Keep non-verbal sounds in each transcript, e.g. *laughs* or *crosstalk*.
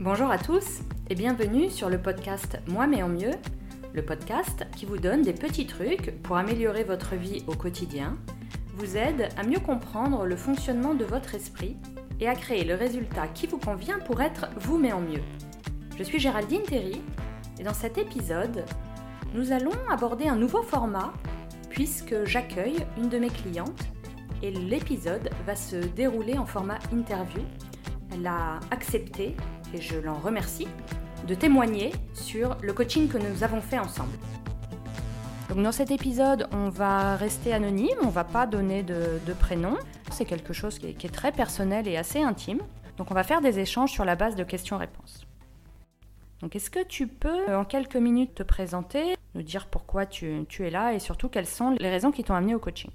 Bonjour à tous et bienvenue sur le podcast Moi mais en mieux, le podcast qui vous donne des petits trucs pour améliorer votre vie au quotidien, vous aide à mieux comprendre le fonctionnement de votre esprit et à créer le résultat qui vous convient pour être vous mais en mieux. Je suis Géraldine Terry et dans cet épisode, nous allons aborder un nouveau format puisque j'accueille une de mes clientes et l'épisode va se dérouler en format interview. Elle a accepté et je l'en remercie, de témoigner sur le coaching que nous avons fait ensemble. Donc dans cet épisode, on va rester anonyme, on va pas donner de, prénom. C'est quelque chose qui est, très personnel et assez intime. Donc on va faire des échanges sur la base de questions-réponses. Donc est-ce que tu peux en quelques minutes te présenter, nous dire pourquoi tu, es là et surtout quelles sont les raisons qui t'ont amené au coaching?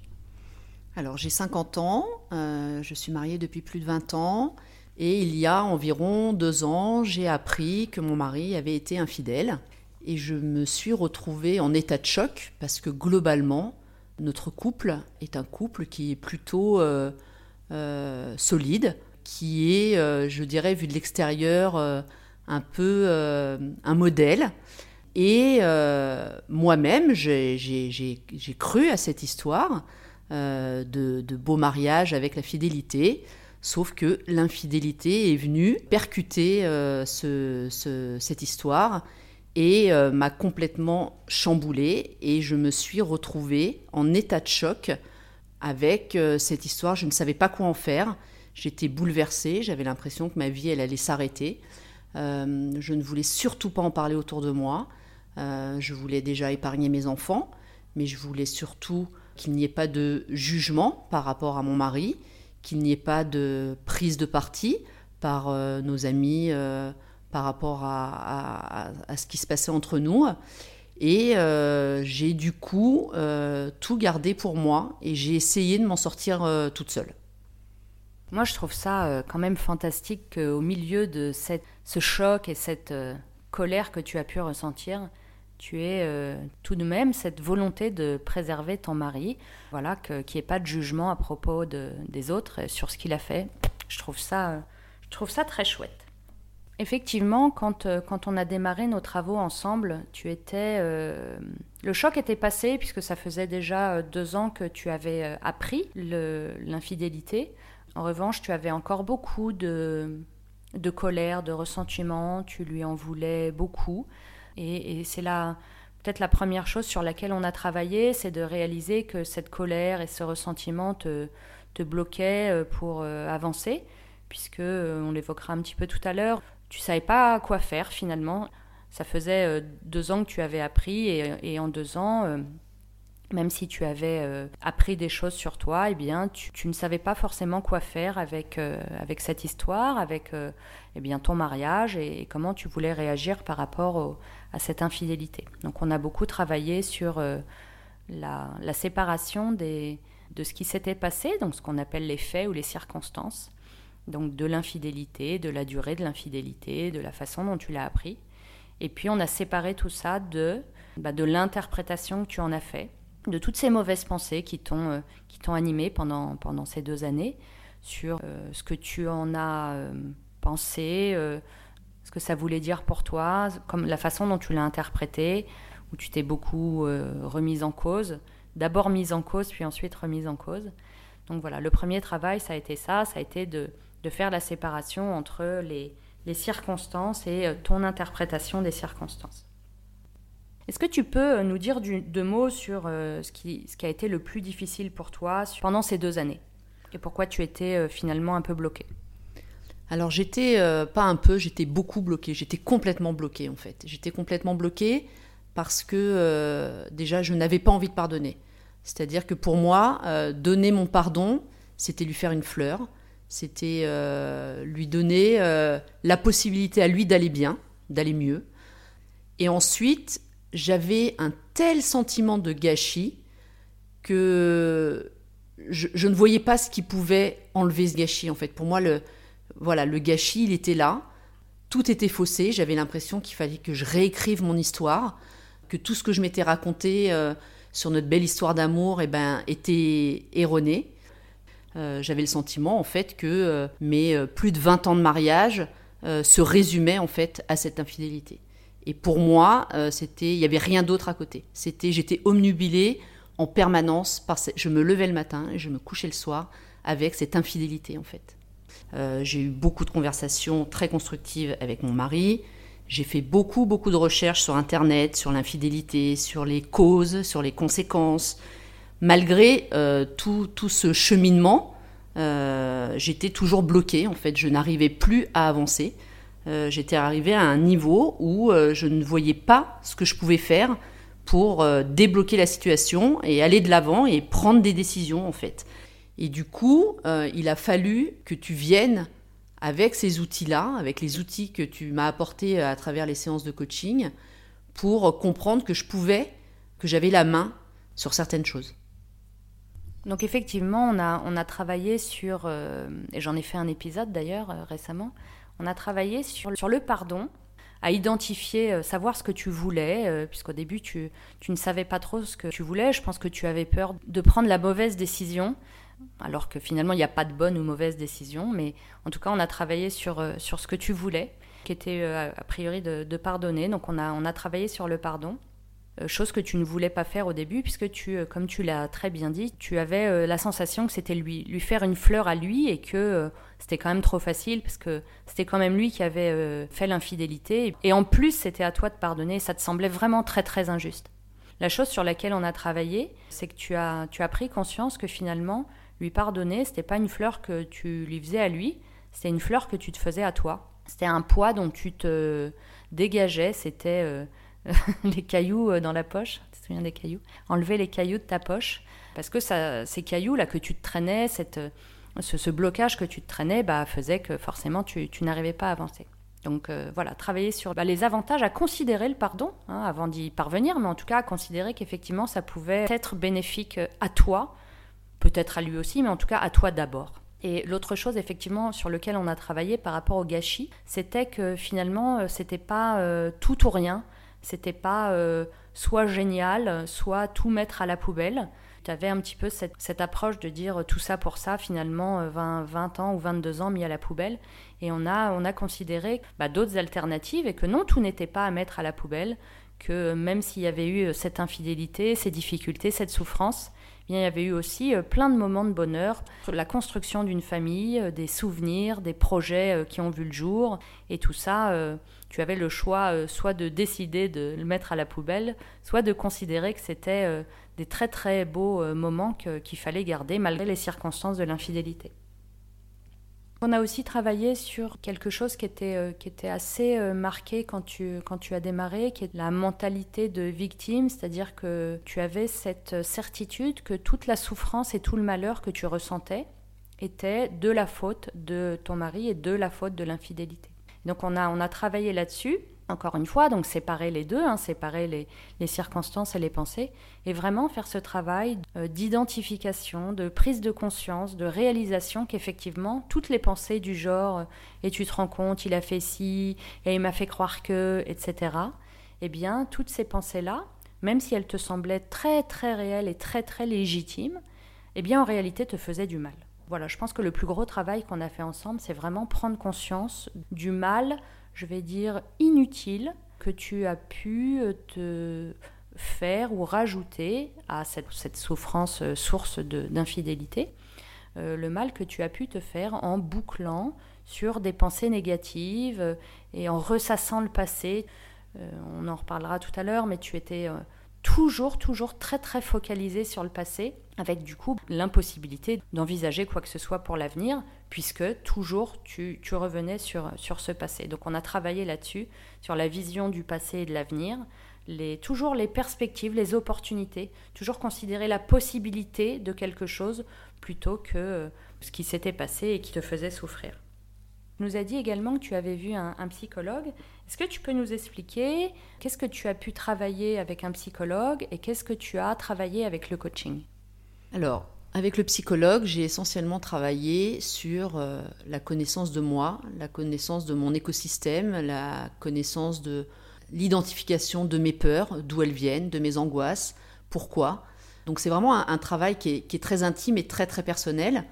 Alors j'ai 50 ans, euh, je suis mariée depuis plus de 20 ans et il y a environ deux ans, j'ai appris que mon mari avait été infidèle. Et je me suis retrouvée en état de choc parce que globalement, notre couple est un couple qui est plutôt euh, euh, solide, qui est, euh, je dirais, vu de l'extérieur, un peu un modèle. Et moi-même, j'ai cru à cette histoire de, de beau mariage avec la fidélité. Sauf que l'infidélité est venue percuter euh, cette histoire et euh, m'a complètement chamboulée et je me suis retrouvée en état de choc avec euh, cette histoire. Je ne savais pas quoi en faire. J'étais bouleversée, j'avais l'impression que ma vie elle allait s'arrêter. je ne voulais surtout pas en parler autour de moi. je voulais déjà épargner mes enfants, mais je voulais surtout qu'il n'y ait pas de jugement par rapport à mon mari qu'il n'y ait pas de prise de parti par euh, nos amis euh, par rapport à, ce qui se passait entre nous. Et euh, j'ai du coup tout gardé pour moi et j'ai essayé de m'en sortir toute seule. Moi, je trouve ça quand même fantastique qu'au milieu de ce choc et cette colère que tu as pu ressentir, tu es euh, tout de même cette volonté de préserver ton mari, voilà, qu'il n'y ait pas de jugement à propos de, des autres sur ce qu'il a fait. Je trouve ça, je trouve ça très chouette. Effectivement, quand, euh, quand on a démarré nos travaux ensemble, tu étais, euh, le choc était passé puisque ça faisait déjà deux ans que tu avais appris l'infidélité. En revanche, tu avais encore beaucoup de, de colère, de ressentiment, tu lui en voulais beaucoup. Et, c'est là peut-être la première chose sur laquelle on a travaillé, c'est de réaliser que cette colère et ce ressentiment te, bloquaient euh, pour euh, avancer, puisque euh, on l'évoquera un petit peu tout à l'heure. Tu savais pas quoi faire finalement. Ça faisait deux ans que tu avais appris et, en deux ans, même si tu avais appris des choses sur toi, eh bien, tu, ne savais pas forcément quoi faire avec, avec cette histoire, avec eh bien, ton mariage et, comment tu voulais réagir par rapport à cette infidélité. Donc on a beaucoup travaillé sur euh, la, séparation des, de ce qui s'était passé, donc ce qu'on appelle les faits ou les circonstances, donc de l'infidélité, de la durée de l'infidélité, de la façon dont tu l'as appris. Et puis on a séparé tout ça de, bah, de l'interprétation que tu en as fait, de toutes ces mauvaises pensées qui t'ont euh, qui t'ont animé pendant, pendant ces deux années, sur euh, ce que tu en as pensé, ce que ça voulait dire pour toi, comme la façon dont tu l'as interprété, où tu t'es beaucoup euh, remise en cause, d'abord mise en cause, puis ensuite remise en cause. Donc voilà, le premier travail, ça a été ça, ça a été de, de faire la séparation entre les, les circonstances et euh, ton interprétation des circonstances. Est-ce que tu peux euh, nous dire deux mots sur ce, qui, ce qui a été le plus difficile pour toi pendant ces deux années et pourquoi tu étais finalement un peu bloqué? Alors j'étais euh, pas un peu, j'étais beaucoup bloquée, j'étais complètement bloquée en fait. J'étais complètement bloquée parce que euh, déjà je n'avais pas envie de pardonner. C'est-à-dire que pour moi, euh, donner mon pardon, c'était lui faire une fleur, c'était lui donner la possibilité à lui d'aller bien, d'aller mieux. Et ensuite, j'avais un tel sentiment de gâchis que je, ne voyais pas ce qui pouvait enlever ce gâchis en fait. Pour moi, le, voilà, le gâchis, il était là. Tout était faussé. J'avais l'impression qu'il fallait que je réécrive mon histoire, que tout ce que je m'étais raconté euh, sur notre belle histoire d'amour eh ben, était erroné. Euh, j'avais le sentiment, en fait, que euh, mes plus de 20 ans de mariage se résumait en fait à cette infidélité. Et pour moi, c'était, il n'y avait rien d'autre à côté. C'était, j'étais omnubilée en permanence je me levais le matin et je me couchais le soir avec cette infidélité en fait. j'ai eu beaucoup de conversations très constructives avec mon mari. J'ai fait beaucoup, beaucoup de recherches sur Internet, sur l'infidélité, sur les causes, sur les conséquences. Malgré euh, tout, tout, ce cheminement, euh, j'étais toujours bloquée, en fait, je n'arrivais plus à avancer. Euh, j'étais arrivée à un niveau où je ne voyais pas ce que je pouvais faire pour débloquer la situation et aller de l'avant et prendre des décisions, en fait. Et du coup, il a fallu que tu viennes avec ces outils-là, avec les outils que tu m'as apportés à travers les séances de coaching, pour comprendre que je pouvais, que j'avais la main sur certaines choses. Donc effectivement, on a, on a travaillé sur, euh, et j'en ai fait un épisode d'ailleurs euh, récemment, on a travaillé sur, le pardon, à identifier, euh, savoir ce que tu voulais, puisqu'au début tu, ne savais pas trop ce que tu voulais, je pense que tu avais peur de prendre la mauvaise décision, alors que finalement il n'y a pas de bonne ou mauvaise décision, mais en tout cas on a travaillé sur, euh, ce que tu voulais, qui était euh, a priori de, pardonner, donc on a, travaillé sur le pardon, euh, chose que tu ne voulais pas faire au début, puisque tu, comme tu l'as très bien dit, tu avais la sensation que c'était lui, lui faire une fleur à lui et que c'était quand même trop facile, parce que c'était quand même lui qui avait fait l'infidélité, et en plus c'était à toi de pardonner, ça te semblait vraiment très très injuste. La chose sur laquelle on a travaillé, c'est que tu as, tu as pris conscience que finalement, lui pardonner, c'était pas une fleur que tu lui faisais à lui, c'était une fleur que tu te faisais à toi. C'était un poids dont tu te dégageais, c'était euh, *laughs* les cailloux euh, dans la poche. Tu te souviens des cailloux? Enlever les cailloux de ta poche. Parce que ça, ces cailloux-là que tu te traînais, cette, ce, blocage que tu te traînais, bah, faisait que forcément tu, n'arrivais pas à avancer. Donc euh, voilà, travailler sur bah, les avantages, à considérer le pardon hein, avant d'y parvenir, mais en tout cas à considérer qu'effectivement ça pouvait être bénéfique à toi, peut-être à lui aussi, mais en tout cas à toi d'abord. Et l'autre chose, effectivement, sur lequel on a travaillé par rapport au gâchis, c'était que finalement, euh, c'était pas euh, tout ou rien. C'était pas euh, soit génial, soit tout mettre à la poubelle. Tu avais un petit peu cette, approche de dire tout ça pour ça, finalement, 20, 20, ans ou 22 ans mis à la poubelle. Et on a, on a considéré bah, d'autres alternatives et que non, tout n'était pas à mettre à la poubelle, que même s'il y avait eu cette infidélité, ces difficultés, cette souffrance, il y avait eu aussi euh, plein de moments de bonheur, la construction d'une famille, euh, des souvenirs, des projets euh, qui ont vu le jour, et tout ça, tu avais le choix soit de décider de le mettre à la poubelle, soit de considérer que c'était des très très beaux moments qu'il fallait garder malgré les circonstances de l'infidélité. On a aussi travaillé sur quelque chose qui était, euh, qui était assez euh, marqué quand tu, quand tu as démarré, qui est la mentalité de victime, c'est-à-dire que tu avais cette certitude que toute la souffrance et tout le malheur que tu ressentais était de la faute de ton mari et de la faute de l'infidélité. Donc on a, on a travaillé là-dessus encore une fois, donc séparer les deux, hein, séparer les, circonstances et les pensées, et vraiment faire ce travail euh, d'identification, de prise de conscience, de réalisation qu'effectivement, toutes les pensées du genre, euh, et tu te rends compte, il a fait ci, et il m'a fait croire que, etc., eh bien, toutes ces pensées-là, même si elles te semblaient très très réelles et très très légitimes, eh bien, en réalité, te faisaient du mal. Voilà, je pense que le plus gros travail qu'on a fait ensemble, c'est vraiment prendre conscience du mal je vais dire, inutile que tu as pu euh, te faire ou rajouter à cette, souffrance euh, source d'infidélité, euh, le mal que tu as pu te faire en bouclant sur des pensées négatives et en ressassant le passé. on en reparlera tout à l'heure, mais tu étais toujours, toujours très, très focalisé sur le passé, avec du coup l'impossibilité d'envisager quoi que ce soit pour l'avenir, puisque toujours tu, revenais sur, sur ce passé. Donc on a travaillé là-dessus, sur la vision du passé et de l'avenir, les, toujours les perspectives, les opportunités, toujours considérer la possibilité de quelque chose plutôt que euh, ce qui s'était passé et qui te faisait souffrir. Tu nous as dit également que tu avais vu un, un psychologue. Est-ce que tu peux nous expliquer qu'est-ce que tu as pu travailler avec un psychologue et qu'est-ce que tu as travaillé avec le coaching? Alors, avec le psychologue, j'ai essentiellement travaillé sur euh, la connaissance de moi, la connaissance de mon écosystème, la connaissance de l'identification de mes peurs, d'où elles viennent, de mes angoisses, pourquoi. Donc c'est vraiment un, travail qui est, très intime et très très personnel.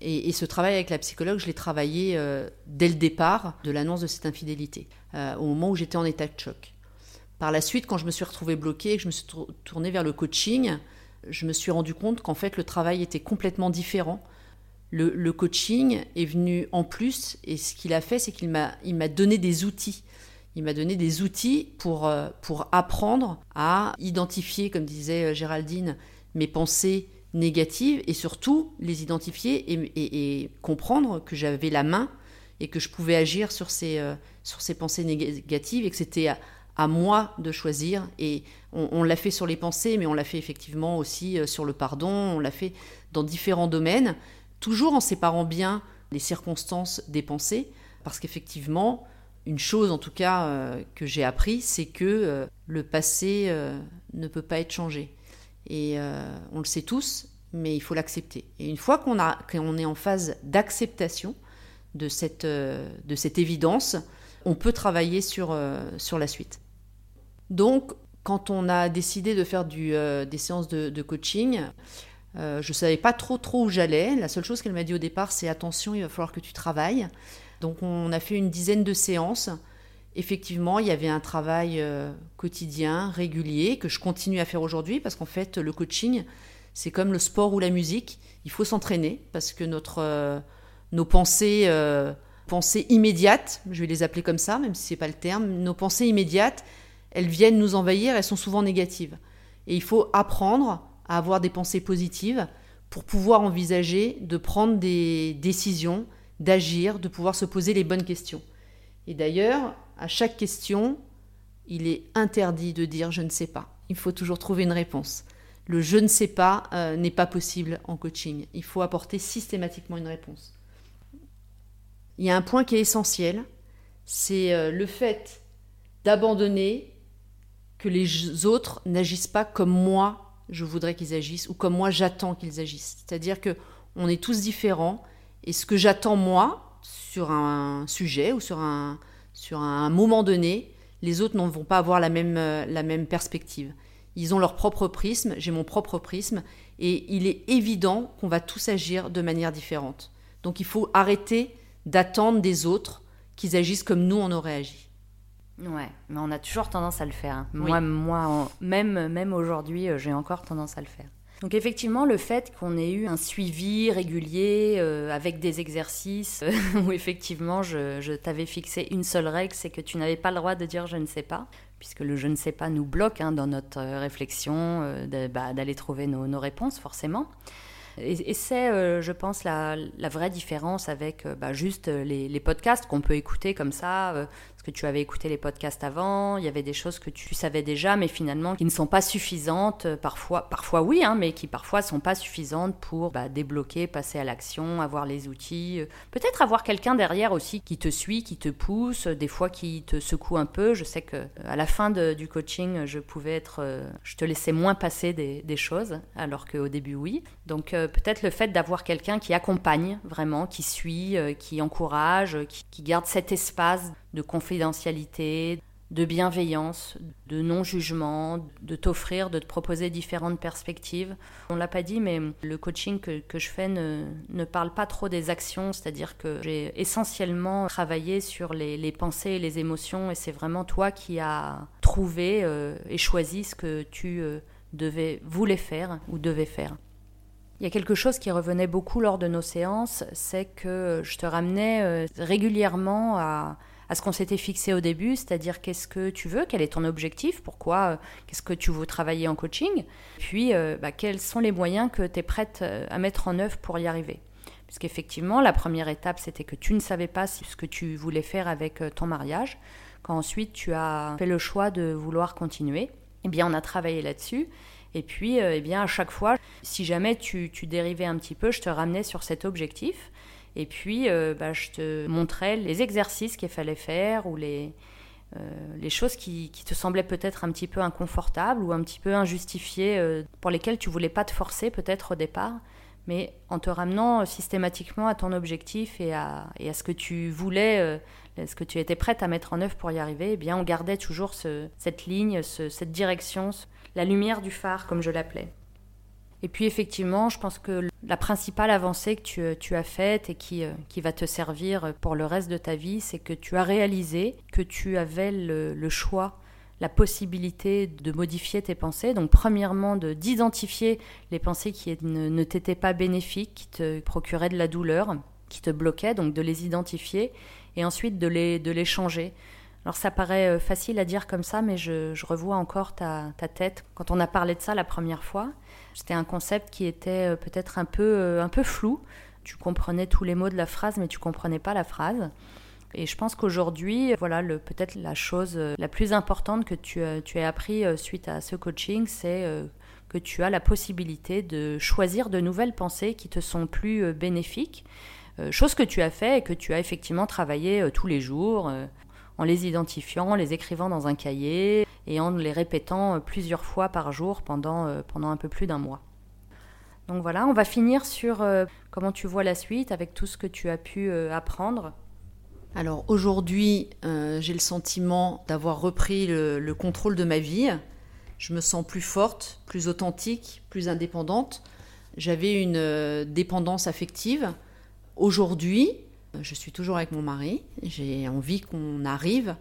Et, ce travail avec la psychologue, je l'ai travaillé euh, dès le départ de l'annonce de cette infidélité, euh, au moment où j'étais en état de choc. Par la suite, quand je me suis retrouvée bloquée et que je me suis tournée vers le coaching, je me suis rendu compte qu'en fait le travail était complètement différent. Le, coaching est venu en plus et ce qu'il a fait, c'est qu'il m'a, il m'a donné des outils. Il m'a donné des outils pour, euh, pour apprendre à identifier, comme disait Géraldine, mes pensées négatives et surtout les identifier et, comprendre que j'avais la main et que je pouvais agir sur ces, euh, sur ces pensées négatives et que c'était moi de choisir. Et on, l'a fait sur les pensées, mais on l'a fait effectivement aussi euh, sur le pardon, on l'a fait dans différents domaines, toujours en séparant bien les circonstances des pensées, parce qu'effectivement, une chose en tout cas euh, que j'ai appris, c'est que le passé ne peut pas être changé. Et euh, on le sait tous, mais il faut l'accepter. Et une fois qu'on est en phase d'acceptation euh, de cette évidence, on peut travailler sur, euh, sur la suite. Donc, quand on a décidé de faire du, des séances de, coaching, je ne savais pas trop trop où j'allais. La seule chose qu'elle m'a dit au départ, c'est attention, il va falloir que tu travailles. Donc on a fait une dizaine de séances effectivement, il y avait un travail euh, quotidien, régulier, que je continue à faire aujourd'hui, parce qu'en fait, le coaching, c'est comme le sport ou la musique. Il faut s'entraîner, parce que notre, euh, nos pensées, euh, pensées immédiates, je vais les appeler comme ça, même si ce n'est pas le terme, nos pensées immédiates, elles viennent nous envahir, elles sont souvent négatives. Et il faut apprendre à avoir des pensées positives pour pouvoir envisager de prendre des décisions, d'agir, de pouvoir se poser les bonnes questions. Et d'ailleurs, à chaque question, il est interdit de dire je ne sais pas. Il faut toujours trouver une réponse. Le je ne sais pas euh, n'est pas possible en coaching. Il faut apporter systématiquement une réponse. Il y a un point qui est essentiel, c'est euh, le fait d'abandonner que les autres n'agissent pas comme moi je voudrais qu'ils agissent ou comme moi j'attends qu'ils agissent. C'est-à-dire que on est tous différents et ce que j'attends moi sur un sujet ou sur un, sur un moment donné, les autres ne vont pas avoir la même, euh, la même perspective. Ils ont leur propre prisme, j'ai mon propre prisme, et il est évident qu'on va tous agir de manière différente. Donc il faut arrêter d'attendre des autres qu'ils agissent comme nous on aurait agi. Ouais, mais on a toujours tendance à le faire. Hein. Moi, moi même, même aujourd'hui, euh, j'ai encore tendance à le faire. Donc effectivement, le fait qu'on ait eu un suivi régulier euh, avec des exercices *laughs* euh, où effectivement je, t'avais fixé une seule règle, c'est que tu n'avais pas le droit de dire je ne sais pas, puisque le je ne sais pas nous bloque hein, dans notre euh, réflexion bah, d'aller trouver nos, réponses forcément. Et, c'est, je pense, la, vraie différence avec bah, juste les, les podcasts qu'on peut écouter comme ça parce que tu avais écouté les podcasts avant, il y avait des choses que tu savais déjà, mais finalement qui ne sont pas suffisantes, euh, parfois, parfois oui, hein, mais qui parfois sont pas suffisantes pour bah, débloquer, passer à l'action, avoir les outils, euh, peut-être avoir quelqu'un derrière aussi qui te suit, qui te pousse, des fois qui te secoue un peu. Je sais que à la fin du coaching, je pouvais être, euh, je te laissais moins passer des, choses, alors qu'au début oui. Donc peut-être le fait d'avoir quelqu'un qui accompagne vraiment, qui suit, qui encourage, qui garde cet espace de confidentialité, de bienveillance, de non-jugement, de t'offrir, de te proposer différentes perspectives. On ne l'a pas dit, mais le coaching que, je fais ne, parle pas trop des actions, c'est-à-dire que j'ai essentiellement travaillé sur les, pensées et les émotions, et c'est vraiment toi qui as trouvé euh, et choisi ce que tu euh, devais, voulais faire ou devais faire. Il y a quelque chose qui revenait beaucoup lors de nos séances, c'est que je te ramenais euh, régulièrement à à ce qu'on s'était fixé au début, c'est-à-dire qu'est-ce que tu veux, quel est ton objectif, pourquoi, euh, qu'est-ce que tu veux travailler en coaching, puis euh, bah, quels sont les moyens que tu es prête euh, à mettre en œuvre pour y arriver. Puisqu'effectivement, la première étape, c'était que tu ne savais pas ce que tu voulais faire avec ton mariage. Quand ensuite tu as fait le choix de vouloir continuer, eh bien, on a travaillé là-dessus. Et puis, eh bien, à chaque fois, si jamais tu, tu dérivais un petit peu, je te ramenais sur cet objectif. Et puis, euh, bah, je te montrais les exercices qu'il fallait faire ou les, euh, les choses qui, te semblaient peut-être un petit peu inconfortables ou un petit peu injustifiées, euh, pour lesquelles tu voulais pas te forcer peut-être au départ, mais en te ramenant systématiquement à ton objectif et à, et à ce que tu voulais, ce que tu étais prête à mettre en œuvre pour y arriver, eh bien on gardait toujours ce, cette ligne, ce, cette direction, la lumière du phare, comme je l'appelais. Et puis effectivement, je pense que la principale avancée que tu, as faite et qui, euh, va te servir pour le reste de ta vie, c'est que tu as réalisé que tu avais le, choix, la possibilité de modifier tes pensées. Donc premièrement, d'identifier les pensées qui ne, t'étaient pas bénéfiques, qui te procuraient de la douleur, qui te bloquaient, donc de les identifier et ensuite de les, de les changer. Alors ça paraît euh, facile à dire comme ça, mais je, revois encore ta, tête quand on a parlé de ça la première fois. C'était un concept qui était euh, peut-être un peu, euh, un peu flou. Tu comprenais tous les mots de la phrase, mais tu comprenais pas la phrase. Et je pense qu'aujourd'hui, voilà, peut-être la chose la plus importante que tu, tu as appris suite à ce coaching, c'est que tu as la possibilité de choisir de nouvelles pensées qui te sont plus bénéfiques. Chose que tu as fait et que tu as effectivement travaillé tous les jours en les identifiant, en les écrivant dans un cahier et en les répétant euh, plusieurs fois par jour pendant, euh, pendant un peu plus d'un mois. Donc voilà, on va finir sur euh, comment tu vois la suite avec tout ce que tu as pu apprendre. Alors aujourd'hui, j'ai le sentiment d'avoir repris le, contrôle de ma vie. Je me sens plus forte, plus authentique, plus indépendante. J'avais une dépendance affective. Aujourd'hui, je suis toujours avec mon mari. J'ai envie qu'on arrive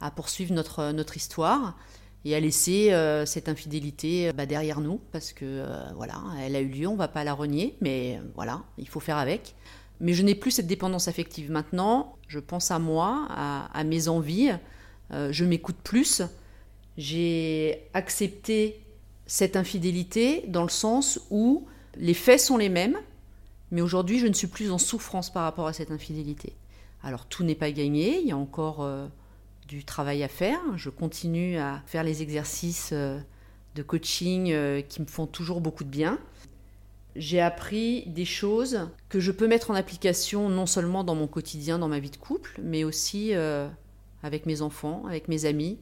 à poursuivre notre, notre histoire et à laisser euh, cette infidélité euh, bah, derrière nous parce que euh, voilà, elle a eu lieu, on va pas la renier, mais voilà, il faut faire avec. Mais je n'ai plus cette dépendance affective maintenant. Je pense à moi, à, mes envies. je m'écoute plus. J'ai accepté cette infidélité dans le sens où les faits sont les mêmes, mais aujourd'hui, je ne suis plus en souffrance par rapport à cette infidélité. Alors tout n'est pas gagné, il y a encore euh, du travail à faire. Je continue à faire les exercices euh, de coaching euh, qui me font toujours beaucoup de bien. J'ai appris des choses que je peux mettre en application non seulement dans mon quotidien, dans ma vie de couple, mais aussi avec mes enfants, avec mes amis,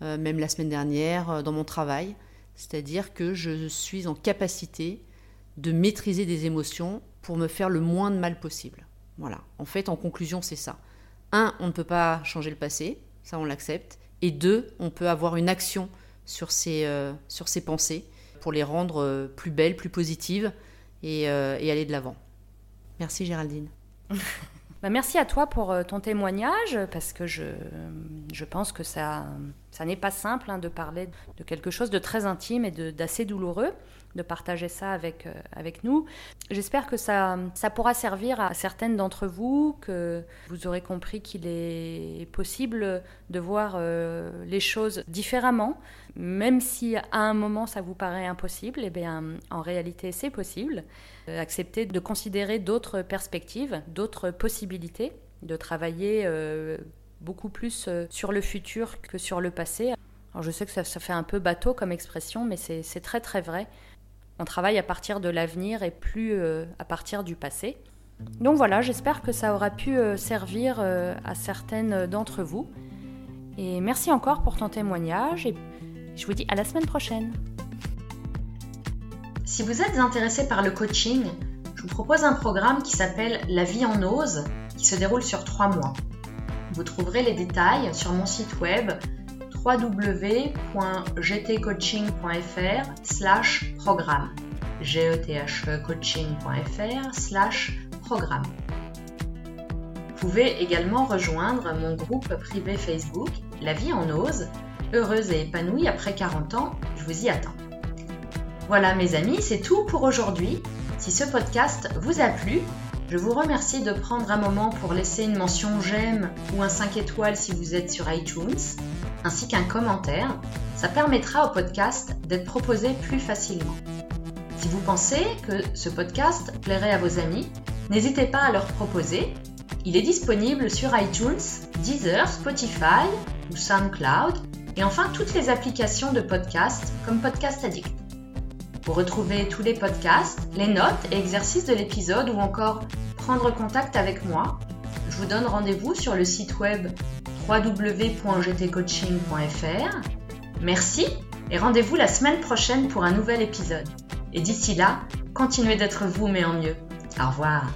même la semaine dernière, dans mon travail. C'est-à-dire que je suis en capacité de maîtriser des émotions pour me faire le moins de mal possible. Voilà. En fait, en conclusion, c'est ça. Un, on ne peut pas changer le passé, ça on l'accepte. Et deux, on peut avoir une action sur ces, euh, sur pensées pour les rendre euh, plus belles, plus positives et, euh, et aller de l'avant. Merci Géraldine. *laughs* Bah, merci à toi pour ton témoignage, parce que je, je pense que ça, ça n'est pas simple hein, de parler de quelque chose de très intime et d'assez douloureux de partager ça avec, euh, avec nous. J'espère que ça, ça pourra servir à certaines d'entre vous, que vous aurez compris qu'il est possible de voir euh, les choses différemment, même si à un moment ça vous paraît impossible, et eh bien en réalité c'est possible. Euh, accepter de considérer d'autres perspectives, d'autres possibilités, de travailler beaucoup plus sur le futur que sur le passé. Alors je sais que ça, ça fait un peu bateau comme expression, mais c'est très très vrai on travaille à partir de l'avenir et plus euh, à partir du passé. Donc voilà, j'espère que ça aura pu euh, servir euh, à certaines d'entre vous. Et merci encore pour ton témoignage et je vous dis à la semaine prochaine. Si vous êtes intéressé par le coaching, je vous propose un programme qui s'appelle La vie en ose, qui se déroule sur trois mois. Vous trouverez les détails sur mon site web www.gtcoaching.fr slash programme gethcoaching.fr slash programme Vous pouvez également rejoindre mon groupe privé Facebook La vie en ose, heureuse et épanouie après 40 ans, je vous y attends. Voilà mes amis, c'est tout pour aujourd'hui. Si ce podcast vous a plu, je vous remercie de prendre un moment pour laisser une mention j'aime ou un 5 étoiles si vous êtes sur iTunes ainsi qu'un commentaire. Ça permettra au podcast d'être proposé plus facilement. Si vous pensez que ce podcast plairait à vos amis, n'hésitez pas à leur proposer. Il est disponible sur iTunes, Deezer, Spotify ou SoundCloud et enfin toutes les applications de podcast comme Podcast Addict. Pour retrouver tous les podcasts, les notes et exercices de l'épisode ou encore prendre contact avec moi, je vous donne rendez-vous sur le site web www.gtcoaching.fr. Merci et rendez-vous la semaine prochaine pour un nouvel épisode. Et d'ici là, continuez d'être vous mais en mieux. Au revoir.